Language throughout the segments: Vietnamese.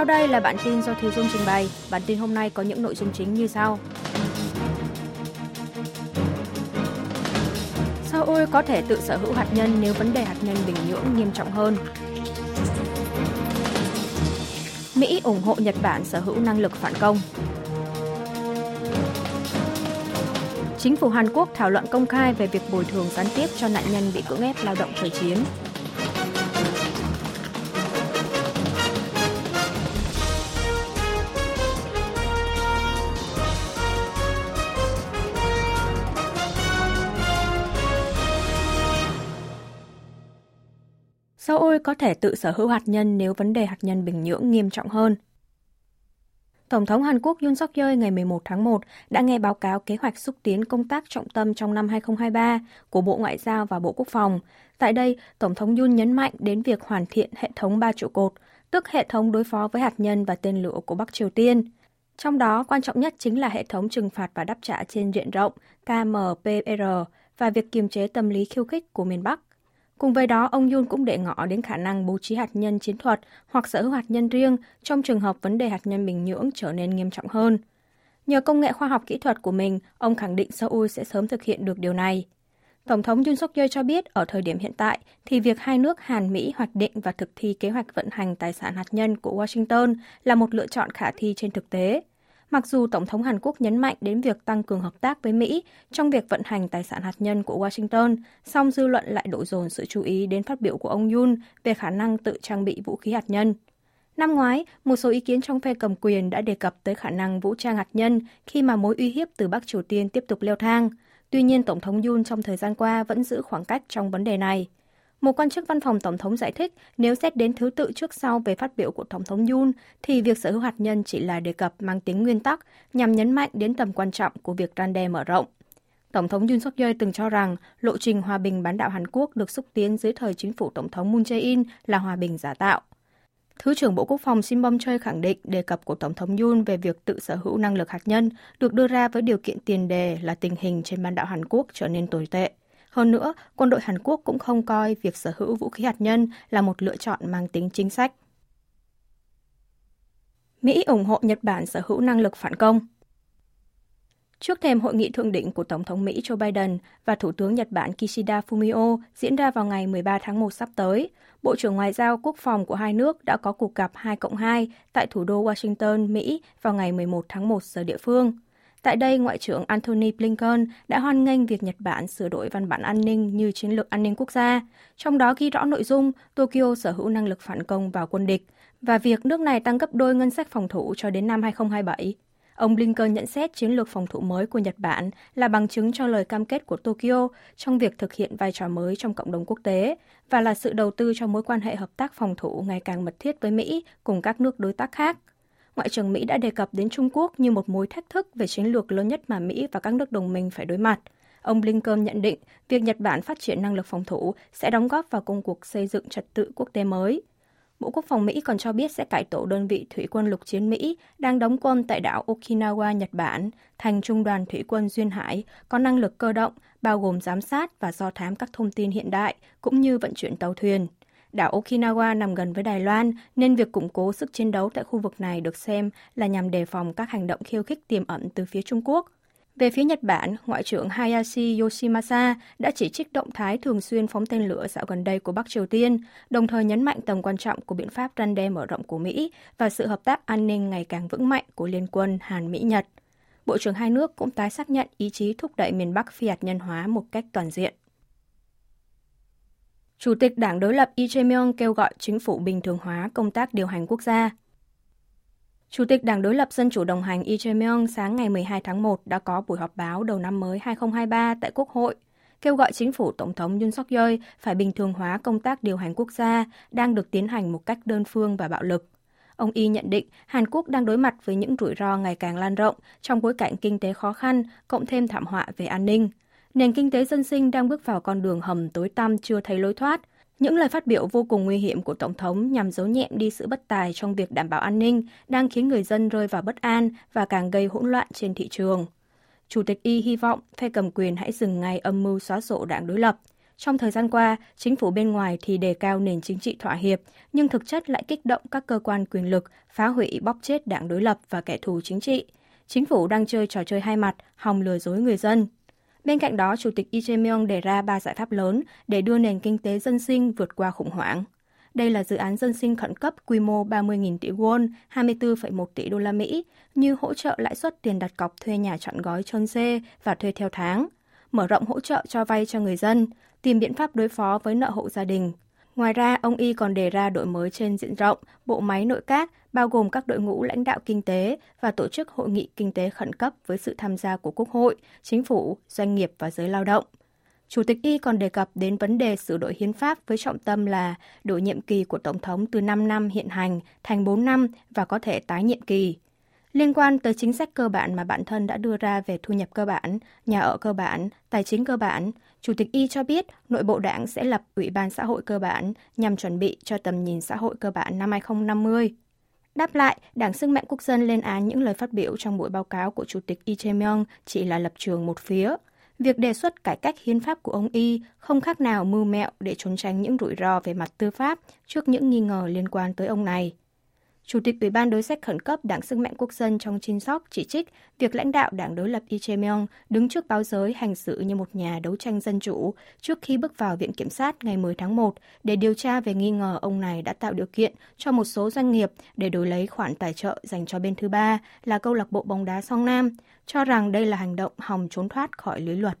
Sau đây là bản tin do Thiếu Dung trình bày. Bản tin hôm nay có những nội dung chính như sau. Seoul có thể tự sở hữu hạt nhân nếu vấn đề hạt nhân Bình Nhưỡng nghiêm trọng hơn. Mỹ ủng hộ Nhật Bản sở hữu năng lực phản công. Chính phủ Hàn Quốc thảo luận công khai về việc bồi thường gián tiếp cho nạn nhân bị cưỡng ép lao động thời chiến. Seoul có thể tự sở hữu hạt nhân nếu vấn đề hạt nhân Bình Nhưỡng nghiêm trọng hơn. Tổng thống Hàn Quốc Yoon suk yeol ngày 11 tháng 1 đã nghe báo cáo kế hoạch xúc tiến công tác trọng tâm trong năm 2023 của Bộ Ngoại giao và Bộ Quốc phòng. Tại đây, Tổng thống Yoon nhấn mạnh đến việc hoàn thiện hệ thống ba trụ cột, tức hệ thống đối phó với hạt nhân và tên lửa của Bắc Triều Tiên. Trong đó, quan trọng nhất chính là hệ thống trừng phạt và đáp trả trên diện rộng KMPR và việc kiềm chế tâm lý khiêu khích của miền Bắc. Cùng với đó, ông Yun cũng để ngỏ đến khả năng bố trí hạt nhân chiến thuật hoặc sở hữu hạt nhân riêng trong trường hợp vấn đề hạt nhân Bình Nhưỡng trở nên nghiêm trọng hơn. Nhờ công nghệ khoa học kỹ thuật của mình, ông khẳng định Seoul sẽ sớm thực hiện được điều này. Tổng thống Yoon suk yeol cho biết ở thời điểm hiện tại thì việc hai nước Hàn Mỹ hoạch định và thực thi kế hoạch vận hành tài sản hạt nhân của Washington là một lựa chọn khả thi trên thực tế. Mặc dù Tổng thống Hàn Quốc nhấn mạnh đến việc tăng cường hợp tác với Mỹ trong việc vận hành tài sản hạt nhân của Washington, song dư luận lại đổ dồn sự chú ý đến phát biểu của ông Yoon về khả năng tự trang bị vũ khí hạt nhân. Năm ngoái, một số ý kiến trong phe cầm quyền đã đề cập tới khả năng vũ trang hạt nhân khi mà mối uy hiếp từ Bắc Triều Tiên tiếp tục leo thang. Tuy nhiên, Tổng thống Yoon trong thời gian qua vẫn giữ khoảng cách trong vấn đề này. Một quan chức văn phòng Tổng thống giải thích, nếu xét đến thứ tự trước sau về phát biểu của Tổng thống Yoon, thì việc sở hữu hạt nhân chỉ là đề cập mang tính nguyên tắc, nhằm nhấn mạnh đến tầm quan trọng của việc răn đe mở rộng. Tổng thống Yoon suk yeol từng cho rằng, lộ trình hòa bình bán đảo Hàn Quốc được xúc tiến dưới thời chính phủ Tổng thống Moon Jae-in là hòa bình giả tạo. Thứ trưởng Bộ Quốc phòng Shin Bom Choi khẳng định đề cập của Tổng thống Yoon về việc tự sở hữu năng lực hạt nhân được đưa ra với điều kiện tiền đề là tình hình trên bán đảo Hàn Quốc trở nên tồi tệ. Hơn nữa, quân đội Hàn Quốc cũng không coi việc sở hữu vũ khí hạt nhân là một lựa chọn mang tính chính sách. Mỹ ủng hộ Nhật Bản sở hữu năng lực phản công. Trước thềm hội nghị thượng đỉnh của Tổng thống Mỹ Joe Biden và Thủ tướng Nhật Bản Kishida Fumio diễn ra vào ngày 13 tháng 1 sắp tới, Bộ trưởng Ngoại giao Quốc phòng của hai nước đã có cuộc gặp 2 cộng 2 tại thủ đô Washington, Mỹ vào ngày 11 tháng 1 giờ địa phương. Tại đây, Ngoại trưởng Antony Blinken đã hoan nghênh việc Nhật Bản sửa đổi văn bản an ninh như chiến lược an ninh quốc gia, trong đó ghi rõ nội dung Tokyo sở hữu năng lực phản công vào quân địch và việc nước này tăng gấp đôi ngân sách phòng thủ cho đến năm 2027. Ông Blinken nhận xét chiến lược phòng thủ mới của Nhật Bản là bằng chứng cho lời cam kết của Tokyo trong việc thực hiện vai trò mới trong cộng đồng quốc tế và là sự đầu tư cho mối quan hệ hợp tác phòng thủ ngày càng mật thiết với Mỹ cùng các nước đối tác khác. Ngoại trưởng Mỹ đã đề cập đến Trung Quốc như một mối thách thức về chiến lược lớn nhất mà Mỹ và các nước đồng minh phải đối mặt. Ông Blinken nhận định việc Nhật Bản phát triển năng lực phòng thủ sẽ đóng góp vào công cuộc xây dựng trật tự quốc tế mới. Bộ Quốc phòng Mỹ còn cho biết sẽ cải tổ đơn vị thủy quân lục chiến Mỹ đang đóng quân tại đảo Okinawa, Nhật Bản, thành trung đoàn thủy quân duyên hải có năng lực cơ động, bao gồm giám sát và do thám các thông tin hiện đại, cũng như vận chuyển tàu thuyền. Đảo Okinawa nằm gần với Đài Loan nên việc củng cố sức chiến đấu tại khu vực này được xem là nhằm đề phòng các hành động khiêu khích tiềm ẩn từ phía Trung Quốc. Về phía Nhật Bản, Ngoại trưởng Hayashi Yoshimasa đã chỉ trích động thái thường xuyên phóng tên lửa dạo gần đây của Bắc Triều Tiên, đồng thời nhấn mạnh tầm quan trọng của biện pháp răn đe mở rộng của Mỹ và sự hợp tác an ninh ngày càng vững mạnh của Liên quân Hàn-Mỹ-Nhật. Bộ trưởng hai nước cũng tái xác nhận ý chí thúc đẩy miền Bắc phi hạt nhân hóa một cách toàn diện. Chủ tịch Đảng đối lập Lee Jae-myung kêu gọi chính phủ bình thường hóa công tác điều hành quốc gia. Chủ tịch Đảng đối lập Dân chủ đồng hành Lee Jae-myung sáng ngày 12 tháng 1 đã có buổi họp báo đầu năm mới 2023 tại Quốc hội, kêu gọi chính phủ Tổng thống Yoon suk yeol phải bình thường hóa công tác điều hành quốc gia đang được tiến hành một cách đơn phương và bạo lực. Ông Y nhận định Hàn Quốc đang đối mặt với những rủi ro ngày càng lan rộng trong bối cảnh kinh tế khó khăn, cộng thêm thảm họa về an ninh – nền kinh tế dân sinh đang bước vào con đường hầm tối tăm chưa thấy lối thoát. Những lời phát biểu vô cùng nguy hiểm của Tổng thống nhằm giấu nhẹm đi sự bất tài trong việc đảm bảo an ninh đang khiến người dân rơi vào bất an và càng gây hỗn loạn trên thị trường. Chủ tịch Y hy vọng phe cầm quyền hãy dừng ngay âm mưu xóa sổ đảng đối lập. Trong thời gian qua, chính phủ bên ngoài thì đề cao nền chính trị thỏa hiệp, nhưng thực chất lại kích động các cơ quan quyền lực, phá hủy bóc chết đảng đối lập và kẻ thù chính trị. Chính phủ đang chơi trò chơi hai mặt, hòng lừa dối người dân. Bên cạnh đó, Chủ tịch Lee Jae-myung đề ra ba giải pháp lớn để đưa nền kinh tế dân sinh vượt qua khủng hoảng. Đây là dự án dân sinh khẩn cấp quy mô 30.000 tỷ won, 24,1 tỷ đô la Mỹ, như hỗ trợ lãi suất tiền đặt cọc thuê nhà chọn gói chôn dê và thuê theo tháng, mở rộng hỗ trợ cho vay cho người dân, tìm biện pháp đối phó với nợ hộ gia đình. Ngoài ra, ông Y còn đề ra đổi mới trên diện rộng bộ máy nội các, bao gồm các đội ngũ lãnh đạo kinh tế và tổ chức hội nghị kinh tế khẩn cấp với sự tham gia của Quốc hội, chính phủ, doanh nghiệp và giới lao động. Chủ tịch Y còn đề cập đến vấn đề sửa đổi hiến pháp với trọng tâm là đổi nhiệm kỳ của Tổng thống từ 5 năm hiện hành thành 4 năm và có thể tái nhiệm kỳ. Liên quan tới chính sách cơ bản mà bản thân đã đưa ra về thu nhập cơ bản, nhà ở cơ bản, tài chính cơ bản, Chủ tịch Y cho biết nội bộ đảng sẽ lập Ủy ban xã hội cơ bản nhằm chuẩn bị cho tầm nhìn xã hội cơ bản năm 2050. Đáp lại, Đảng Sức mạnh Quốc dân lên án những lời phát biểu trong buổi báo cáo của Chủ tịch Y Jae-myung chỉ là lập trường một phía. Việc đề xuất cải cách hiến pháp của ông Y không khác nào mưu mẹo để trốn tránh những rủi ro về mặt tư pháp trước những nghi ngờ liên quan tới ông này. Chủ tịch Ủy ban đối sách khẩn cấp Đảng Sức mạnh Quốc dân trong Chin Sok chỉ trích việc lãnh đạo đảng đối lập Lee Jae-myung đứng trước báo giới hành xử như một nhà đấu tranh dân chủ trước khi bước vào Viện Kiểm sát ngày 10 tháng 1 để điều tra về nghi ngờ ông này đã tạo điều kiện cho một số doanh nghiệp để đổi lấy khoản tài trợ dành cho bên thứ ba là câu lạc bộ bóng đá Song Nam, cho rằng đây là hành động hòng trốn thoát khỏi lưới luật.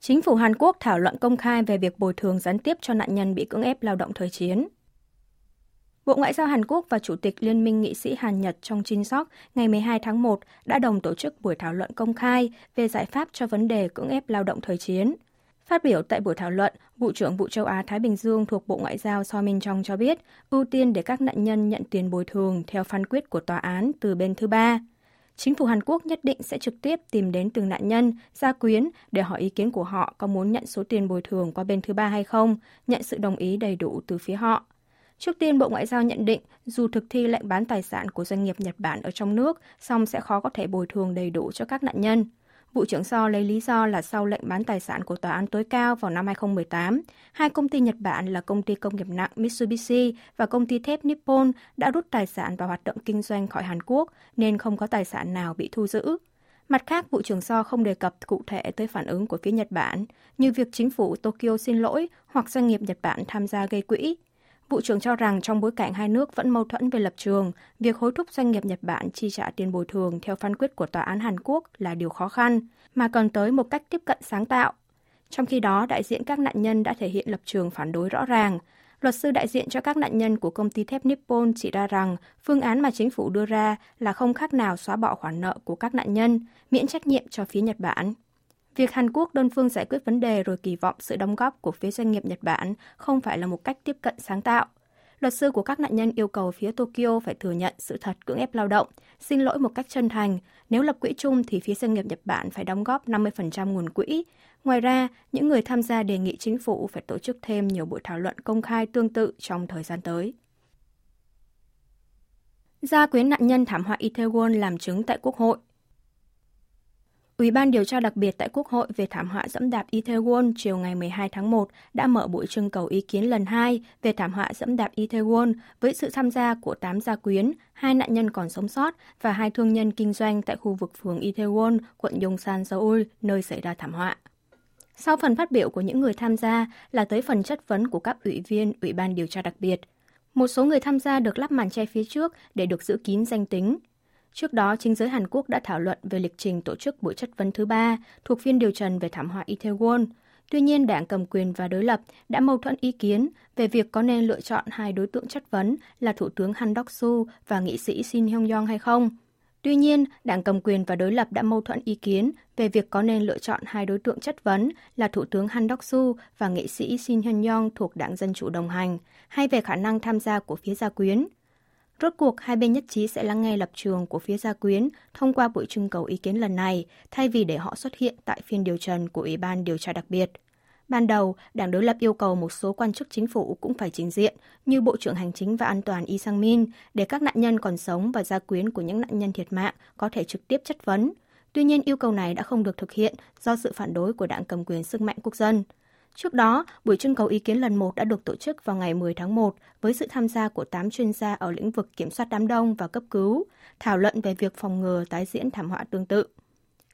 Chính phủ Hàn Quốc thảo luận công khai về việc bồi thường gián tiếp cho nạn nhân bị cưỡng ép lao động thời chiến. Bộ Ngoại giao Hàn Quốc và Chủ tịch Liên minh nghị sĩ Hàn Nhật trong Chin Sok ngày 12 tháng 1 đã đồng tổ chức buổi thảo luận công khai về giải pháp cho vấn đề cưỡng ép lao động thời chiến. Phát biểu tại buổi thảo luận, Vụ trưởng Vụ châu Á-Thái Bình Dương thuộc Bộ Ngoại giao So Min Chong cho biết ưu tiên để các nạn nhân nhận tiền bồi thường theo phán quyết của tòa án từ bên thứ ba. Chính phủ Hàn Quốc nhất định sẽ trực tiếp tìm đến từng nạn nhân, gia quyến để hỏi ý kiến của họ có muốn nhận số tiền bồi thường qua bên thứ ba hay không, nhận sự đồng ý đầy đủ từ phía họ. Trước tiên, Bộ Ngoại giao nhận định dù thực thi lệnh bán tài sản của doanh nghiệp Nhật Bản ở trong nước, song sẽ khó có thể bồi thường đầy đủ cho các nạn nhân. Vụ trưởng So lấy lý do là sau lệnh bán tài sản của Tòa án tối cao vào năm 2018, hai công ty Nhật Bản là công ty công nghiệp nặng Mitsubishi và công ty thép Nippon đã rút tài sản và hoạt động kinh doanh khỏi Hàn Quốc nên không có tài sản nào bị thu giữ. Mặt khác, Vụ trưởng So không đề cập cụ thể tới phản ứng của phía Nhật Bản, như việc chính phủ Tokyo xin lỗi hoặc doanh nghiệp Nhật Bản tham gia gây quỹ. Vụ trưởng cho rằng trong bối cảnh hai nước vẫn mâu thuẫn về lập trường, việc hối thúc doanh nghiệp Nhật Bản chi trả tiền bồi thường theo phán quyết của Tòa án Hàn Quốc là điều khó khăn, mà cần tới một cách tiếp cận sáng tạo. Trong khi đó, đại diện các nạn nhân đã thể hiện lập trường phản đối rõ ràng. Luật sư đại diện cho các nạn nhân của công ty thép Nippon chỉ ra rằng phương án mà chính phủ đưa ra là không khác nào xóa bỏ khoản nợ của các nạn nhân, miễn trách nhiệm cho phía Nhật Bản. Việc Hàn Quốc đơn phương giải quyết vấn đề rồi kỳ vọng sự đóng góp của phía doanh nghiệp Nhật Bản không phải là một cách tiếp cận sáng tạo. Luật sư của các nạn nhân yêu cầu phía Tokyo phải thừa nhận sự thật cưỡng ép lao động, xin lỗi một cách chân thành. Nếu lập quỹ chung thì phía doanh nghiệp Nhật Bản phải đóng góp 50% nguồn quỹ. Ngoài ra, những người tham gia đề nghị chính phủ phải tổ chức thêm nhiều buổi thảo luận công khai tương tự trong thời gian tới. Gia quyến nạn nhân thảm họa Itaewon làm chứng tại Quốc hội. Ủy ban điều tra đặc biệt tại Quốc hội về thảm họa dẫm đạp Itaewon chiều ngày 12 tháng 1 đã mở buổi trưng cầu ý kiến lần 2 về thảm họa dẫm đạp Itaewon với sự tham gia của 8 gia quyến, hai nạn nhân còn sống sót và hai thương nhân kinh doanh tại khu vực phường Itaewon, quận Yongsan, Seoul, nơi xảy ra thảm họa. Sau phần phát biểu của những người tham gia là tới phần chất vấn của các ủy viên Ủy ban điều tra đặc biệt. Một số người tham gia được lắp màn che phía trước để được giữ kín danh tính, Trước đó, chính giới Hàn Quốc đã thảo luận về lịch trình tổ chức buổi chất vấn thứ ba thuộc phiên điều trần về thảm họa Itaewon. Tuy nhiên, đảng cầm quyền và đối lập đã mâu thuẫn ý kiến về việc có nên lựa chọn hai đối tượng chất vấn là Thủ tướng Han Đốc-su và nghị sĩ Shin Hyung-yong hay không. Tuy nhiên, đảng cầm quyền và đối lập đã mâu thuẫn ý kiến về việc có nên lựa chọn hai đối tượng chất vấn là Thủ tướng Han Đốc-su và nghị sĩ Shin Hyun-yong thuộc đảng Dân Chủ đồng hành, hay về khả năng tham gia của phía gia quyến. Rốt cuộc, hai bên nhất trí sẽ lắng nghe lập trường của phía gia quyến thông qua buổi trưng cầu ý kiến lần này, thay vì để họ xuất hiện tại phiên điều trần của Ủy ban điều tra đặc biệt. Ban đầu, đảng đối lập yêu cầu một số quan chức chính phủ cũng phải trình diện, như Bộ trưởng Hành chính và An toàn Yi Sang-min, để các nạn nhân còn sống và gia quyến của những nạn nhân thiệt mạng có thể trực tiếp chất vấn. Tuy nhiên, yêu cầu này đã không được thực hiện do sự phản đối của đảng cầm quyền sức mạnh quốc dân. Trước đó, buổi trưng cầu ý kiến lần 1 đã được tổ chức vào ngày 10 tháng 1 với sự tham gia của 8 chuyên gia ở lĩnh vực kiểm soát đám đông và cấp cứu, thảo luận về việc phòng ngừa tái diễn thảm họa tương tự.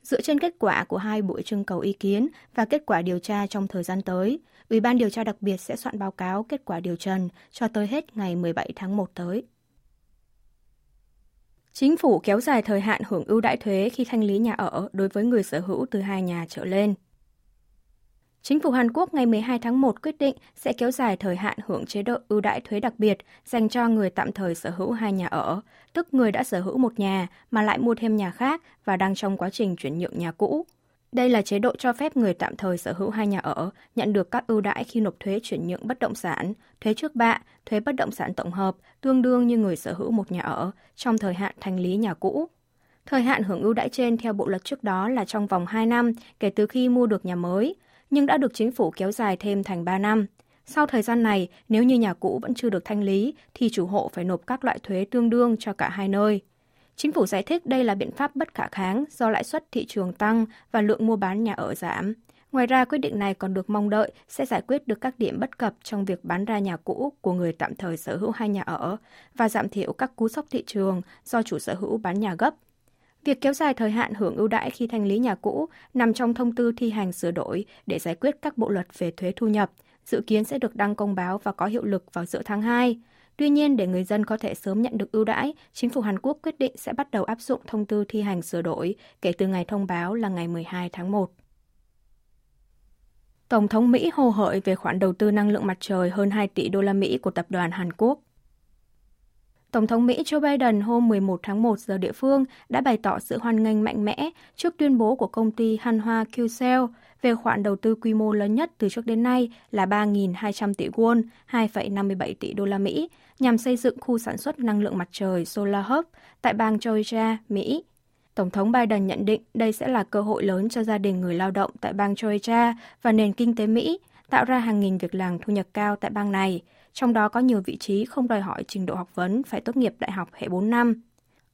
Dựa trên kết quả của hai buổi trưng cầu ý kiến và kết quả điều tra trong thời gian tới, Ủy ban điều tra đặc biệt sẽ soạn báo cáo kết quả điều trần cho tới hết ngày 17 tháng 1 tới. Chính phủ kéo dài thời hạn hưởng ưu đãi thuế khi thanh lý nhà ở đối với người sở hữu từ hai nhà trở lên. Chính phủ Hàn Quốc ngày 12 tháng 1 quyết định sẽ kéo dài thời hạn hưởng chế độ ưu đãi thuế đặc biệt dành cho người tạm thời sở hữu hai nhà ở, tức người đã sở hữu một nhà mà lại mua thêm nhà khác và đang trong quá trình chuyển nhượng nhà cũ. Đây là chế độ cho phép người tạm thời sở hữu hai nhà ở nhận được các ưu đãi khi nộp thuế chuyển nhượng bất động sản, thuế trước bạ, thuế bất động sản tổng hợp tương đương như người sở hữu một nhà ở trong thời hạn thanh lý nhà cũ. Thời hạn hưởng ưu đãi trên theo bộ luật trước đó là trong vòng 2 năm kể từ khi mua được nhà mới, nhưng đã được chính phủ kéo dài thêm thành 3 năm. Sau thời gian này, nếu như nhà cũ vẫn chưa được thanh lý, thì chủ hộ phải nộp các loại thuế tương đương cho cả hai nơi. Chính phủ giải thích đây là biện pháp bất khả kháng do lãi suất thị trường tăng và lượng mua bán nhà ở giảm. Ngoài ra, quyết định này còn được mong đợi sẽ giải quyết được các điểm bất cập trong việc bán ra nhà cũ của người tạm thời sở hữu hai nhà ở và giảm thiểu các cú sốc thị trường do chủ sở hữu bán nhà gấp. Việc kéo dài thời hạn hưởng ưu đãi khi thanh lý nhà cũ nằm trong thông tư thi hành sửa đổi để giải quyết các bộ luật về thuế thu nhập, dự kiến sẽ được đăng công báo và có hiệu lực vào giữa tháng 2. Tuy nhiên, để người dân có thể sớm nhận được ưu đãi, chính phủ Hàn Quốc quyết định sẽ bắt đầu áp dụng thông tư thi hành sửa đổi kể từ ngày thông báo là ngày 12 tháng 1. Tổng thống Mỹ hồ hởi về khoản đầu tư năng lượng mặt trời hơn 2 tỷ đô la Mỹ của tập đoàn Hàn Quốc. Tổng thống Mỹ Joe Biden hôm 11 tháng 1 giờ địa phương đã bày tỏ sự hoan nghênh mạnh mẽ trước tuyên bố của công ty Hanwha Qcell về khoản đầu tư quy mô lớn nhất từ trước đến nay là 3.200 tỷ won, 2,57 tỷ đô la Mỹ, nhằm xây dựng khu sản xuất năng lượng mặt trời Solar Hub tại bang Georgia, Mỹ. Tổng thống Biden nhận định đây sẽ là cơ hội lớn cho gia đình người lao động tại bang Georgia và nền kinh tế Mỹ, tạo ra hàng nghìn việc làm thu nhập cao tại bang này, trong đó có nhiều vị trí không đòi hỏi trình độ học vấn phải tốt nghiệp đại học hệ 4 năm.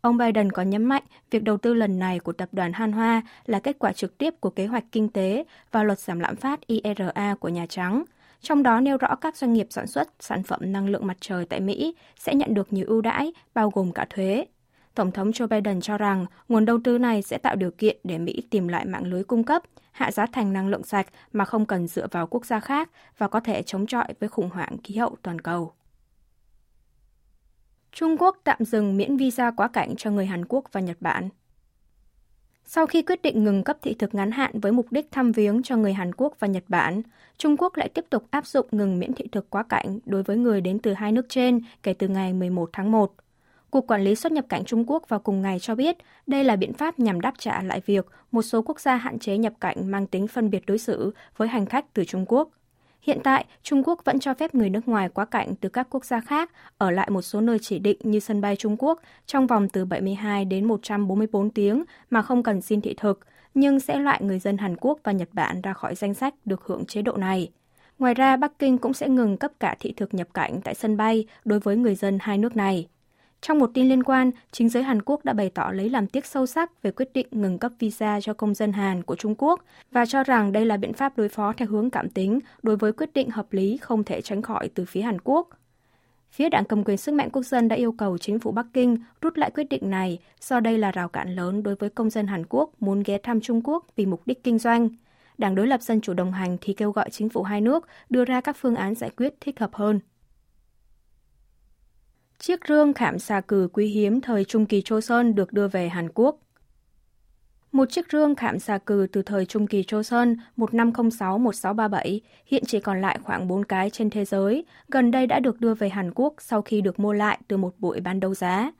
Ông Biden có nhấn mạnh việc đầu tư lần này của tập đoàn Hanwha là kết quả trực tiếp của kế hoạch kinh tế và luật giảm lạm phát IRA của Nhà Trắng, trong đó nêu rõ các doanh nghiệp sản xuất sản phẩm năng lượng mặt trời tại Mỹ sẽ nhận được nhiều ưu đãi, bao gồm cả thuế. Tổng thống Joe Biden cho rằng nguồn đầu tư này sẽ tạo điều kiện để Mỹ tìm lại mạng lưới cung cấp, hạ giá thành năng lượng sạch mà không cần dựa vào quốc gia khác và có thể chống chọi với khủng hoảng khí hậu toàn cầu. Trung Quốc tạm dừng miễn visa quá cảnh cho người Hàn Quốc và Nhật Bản. Sau khi quyết định ngừng cấp thị thực ngắn hạn với mục đích thăm viếng cho người Hàn Quốc và Nhật Bản, Trung Quốc lại tiếp tục áp dụng ngừng miễn thị thực quá cảnh đối với người đến từ hai nước trên kể từ ngày 11 tháng 1. Cục Quản lý xuất nhập cảnh Trung Quốc vào cùng ngày cho biết đây là biện pháp nhằm đáp trả lại việc một số quốc gia hạn chế nhập cảnh mang tính phân biệt đối xử với hành khách từ Trung Quốc. Hiện tại, Trung Quốc vẫn cho phép người nước ngoài quá cảnh từ các quốc gia khác ở lại một số nơi chỉ định như sân bay Trung Quốc trong vòng từ 72 đến 144 tiếng mà không cần xin thị thực, nhưng sẽ loại người dân Hàn Quốc và Nhật Bản ra khỏi danh sách được hưởng chế độ này. Ngoài ra, Bắc Kinh cũng sẽ ngừng cấp cả thị thực nhập cảnh tại sân bay đối với người dân hai nước này. Trong một tin liên quan, chính giới Hàn Quốc đã bày tỏ lấy làm tiếc sâu sắc về quyết định ngừng cấp visa cho công dân Hàn của Trung Quốc và cho rằng đây là biện pháp đối phó theo hướng cảm tính đối với quyết định hợp lý không thể tránh khỏi từ phía Hàn Quốc. Phía đảng cầm quyền sức mạnh quốc dân đã yêu cầu chính phủ Bắc Kinh rút lại quyết định này do đây là rào cản lớn đối với công dân Hàn Quốc muốn ghé thăm Trung Quốc vì mục đích kinh doanh. Đảng đối lập Dân chủ đồng hành thì kêu gọi chính phủ hai nước đưa ra các phương án giải quyết thích hợp hơn. Chiếc rương khảm xà cừ quý hiếm thời Trung kỳ Joseon được đưa về Hàn Quốc. Một chiếc rương khảm xà cừ từ thời Trung kỳ Joseon 1506-1637 hiện chỉ còn lại khoảng 4 cái trên thế giới, gần đây đã được đưa về Hàn Quốc sau khi được mua lại từ một buổi bán đấu giá.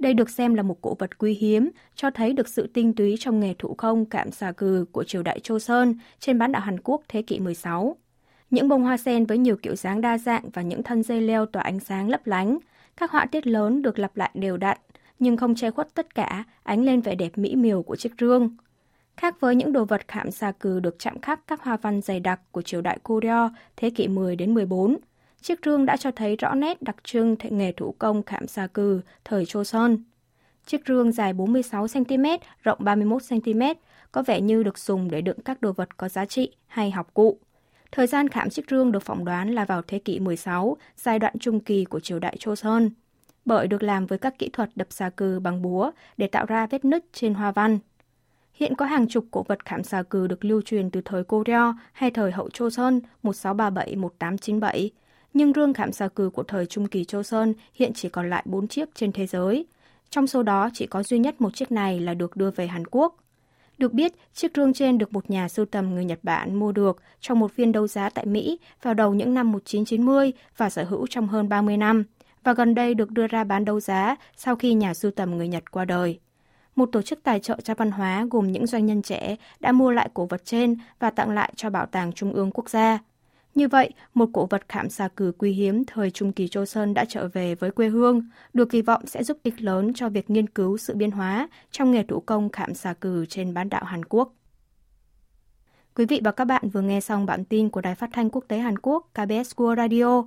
Đây được xem là một cổ vật quý hiếm, cho thấy được sự tinh túy trong nghề thủ công cảm xà cừ của triều đại châu sơn trên bán đảo Hàn Quốc thế kỷ 16. Những bông hoa sen với nhiều kiểu dáng đa dạng và những thân dây leo tỏa ánh sáng lấp lánh, các họa tiết lớn được lặp lại đều đặn, nhưng không che khuất tất cả, ánh lên vẻ đẹp mỹ miều của chiếc rương. Khác với những đồ vật khảm xà cừ được chạm khắc các hoa văn dày đặc của triều đại Goryeo thế kỷ 10 đến 14, chiếc rương đã cho thấy rõ nét đặc trưng thể nghề thủ công khảm xà cừ thời Joseon. Chiếc rương dài 46 cm, rộng 31 cm, có vẻ như được dùng để đựng các đồ vật có giá trị hay học cụ. Thời gian khảm chiếc rương được phỏng đoán là vào thế kỷ 16, giai đoạn trung kỳ của triều đại Joseon, bởi được làm với các kỹ thuật đập xà cừ bằng búa để tạo ra vết nứt trên hoa văn. Hiện có hàng chục cổ vật khảm xà cừ được lưu truyền từ thời Goryeo hay thời hậu Joseon 1637-1897, nhưng rương khảm xà cừ của thời trung kỳ Joseon hiện chỉ còn lại 4 chiếc trên thế giới. Trong số đó chỉ có duy nhất một chiếc này là được đưa về Hàn Quốc. Được biết, chiếc rương trên được một nhà sưu tầm người Nhật Bản mua được trong một phiên đấu giá tại Mỹ vào đầu những năm 1990 và sở hữu trong hơn 30 năm, và gần đây được đưa ra bán đấu giá sau khi nhà sưu tầm người Nhật qua đời. Một tổ chức tài trợ cho văn hóa gồm những doanh nhân trẻ đã mua lại cổ vật trên và tặng lại cho Bảo tàng Trung ương Quốc gia. Như vậy, một cổ vật khảm xà cừ quý hiếm thời Trung kỳ Châu Sơn đã trở về với quê hương, được kỳ vọng sẽ giúp ích lớn cho việc nghiên cứu sự biến hóa trong nghề thủ công khảm xà cừ trên bán đảo Hàn Quốc. Quý vị và các bạn vừa nghe xong bản tin của Đài Phát thanh Quốc tế Hàn Quốc KBS World Radio.